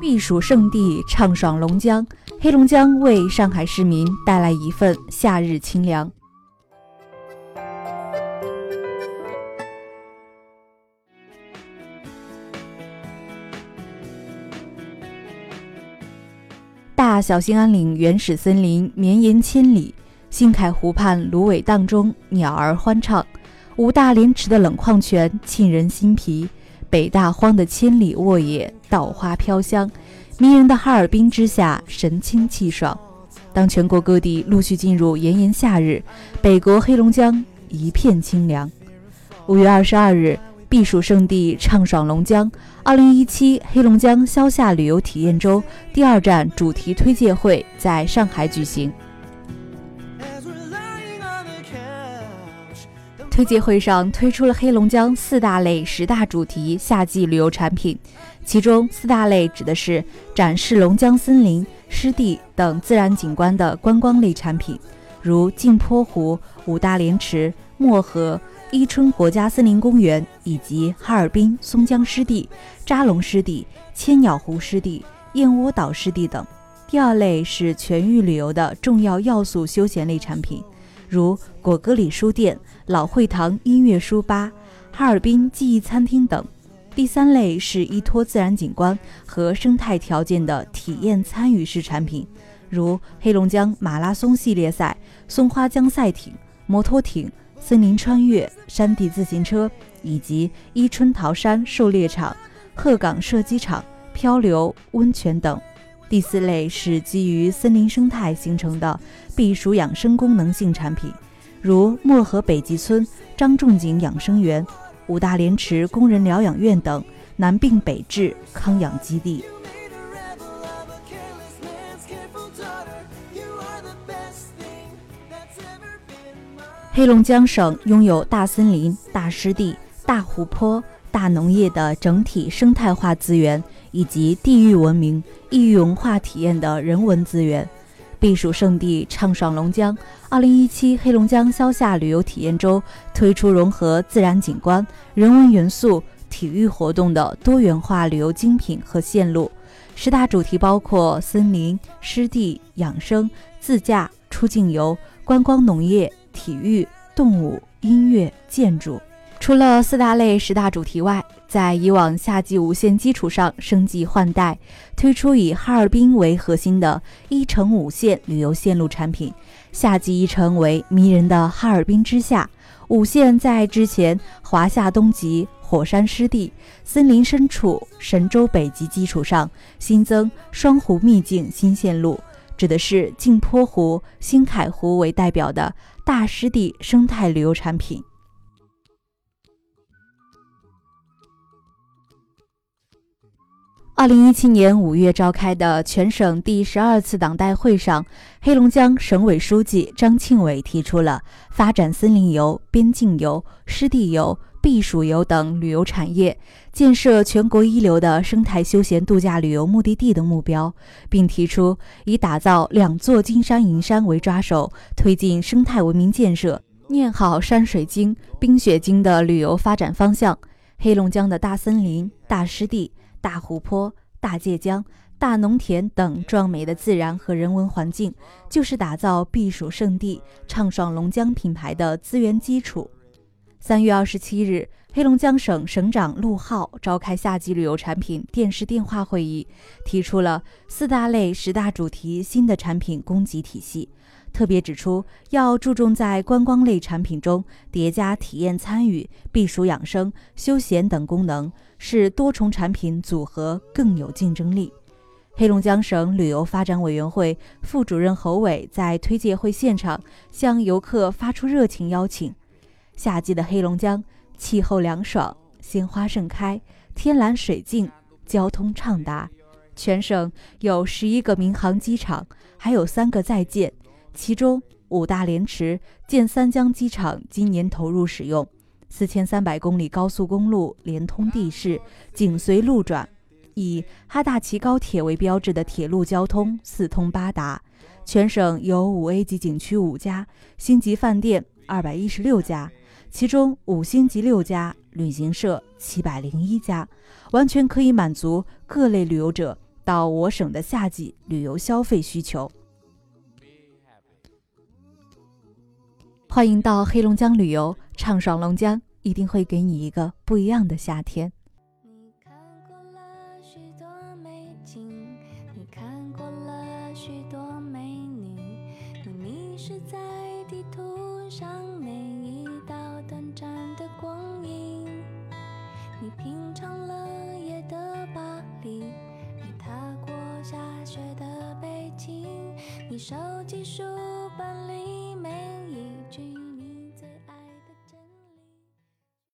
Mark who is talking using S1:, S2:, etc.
S1: 避暑胜地，畅爽龙江。黑龙江为上海市民带来一份夏日清凉。大小兴安岭原始森林绵延千里，新凯湖畔芦苇荡中鸟儿欢唱，五大连池的冷矿泉沁人心脾，北大荒的千里沃野稻花飘香，迷人的哈尔滨之夏神清气爽。当全国各地陆续进入炎炎夏日，北国黑龙江一片清凉。五月二十二日。避暑胜地畅爽龙江，二零一七黑龙江消夏旅游体验周第二站主题推介会在上海举行。推介会上推出了黑龙江四大类十大主题夏季旅游产品，其中四大类指的是展示龙江森林、湿地等自然景观的观光类产品，如镜泊湖、五大连池、漠河。伊春国家森林公园以及哈尔滨松江湿地、扎龙湿地、千鸟湖湿地、燕窝岛湿地等。第二类是全域旅游的重要要素休闲类产品，如果戈里书店、老会堂音乐书吧、哈尔滨记忆餐厅等。第三类是依托自然景观和生态条件的体验参与式产品，如黑龙江马拉松系列赛、松花江赛艇、摩托艇。森林穿越、山地自行车以及伊春桃山狩猎场、鹤岗射击场、漂流温泉等。第四类是基于森林生态形成的避暑养生功能性产品，如漠河北极村张仲景养生园、五大连池工人疗养院等南病北治康养基地。黑龙江省拥有大森林、大湿地、大湖泊、大农业的整体生态化资源，以及地域文明、异域文化体验的人文资源。避暑胜地畅爽龙江。二零一七黑龙江消夏旅游体验周推出融合自然景观、人文元素、体育活动的多元化旅游精品和线路。十大主题包括森林、湿地、养生、自驾、出境游、观光农业。体育、动物、音乐、建筑，除了四大类十大主题外，在以往夏季五线基础上升级换代，推出以哈尔滨为核心的一城五线旅游线路产品。夏季一城为迷人的哈尔滨之夏，五线在之前华夏东极、火山湿地、森林深处、神州北极基础上，新增双湖秘境新线路。指的是镜泊湖、新凯湖为代表的大湿地生态旅游产品。二零一七年五月召开的全省第十二次党代会上，黑龙江省委书记张庆伟提出了发展森林游、边境游、湿地游。避暑游等旅游产业，建设全国一流的生态休闲度假旅游目的地的目标，并提出以打造两座金山银山为抓手，推进生态文明建设，念好山水经、冰雪经的旅游发展方向。黑龙江的大森林、大湿地、大湖泊、大界江、大农田等壮美的自然和人文环境，就是打造避暑胜地、畅爽龙江品牌的资源基础。三月二十七日，黑龙江省省长陆浩召开夏季旅游产品电视电话会议，提出了四大类十大主题新的产品供给体系，特别指出要注重在观光类产品中叠加体验参与、避暑养生、休闲等功能，使多重产品组合更有竞争力。黑龙江省旅游发展委员会副主任侯伟在推介会现场向游客发出热情邀请。夏季的黑龙江，气候凉爽，鲜花盛开，天蓝水净，交通畅达。全省有十一个民航机场，还有三个在建，其中五大连池建三江机场今年投入使用，四千三百公里高速公路连通地势，紧随路转，以哈大旗高铁为标志的铁路交通四通八达。全省有五 A 级景区五家，星级饭店二百一十六家。其中五星级六家，旅行社七百零一家，完全可以满足各类旅游者
S2: 到我省的夏季旅游消费需求。欢迎到黑龙江旅游，畅爽龙江一定会给你一个不一样的夏天。
S3: 手机书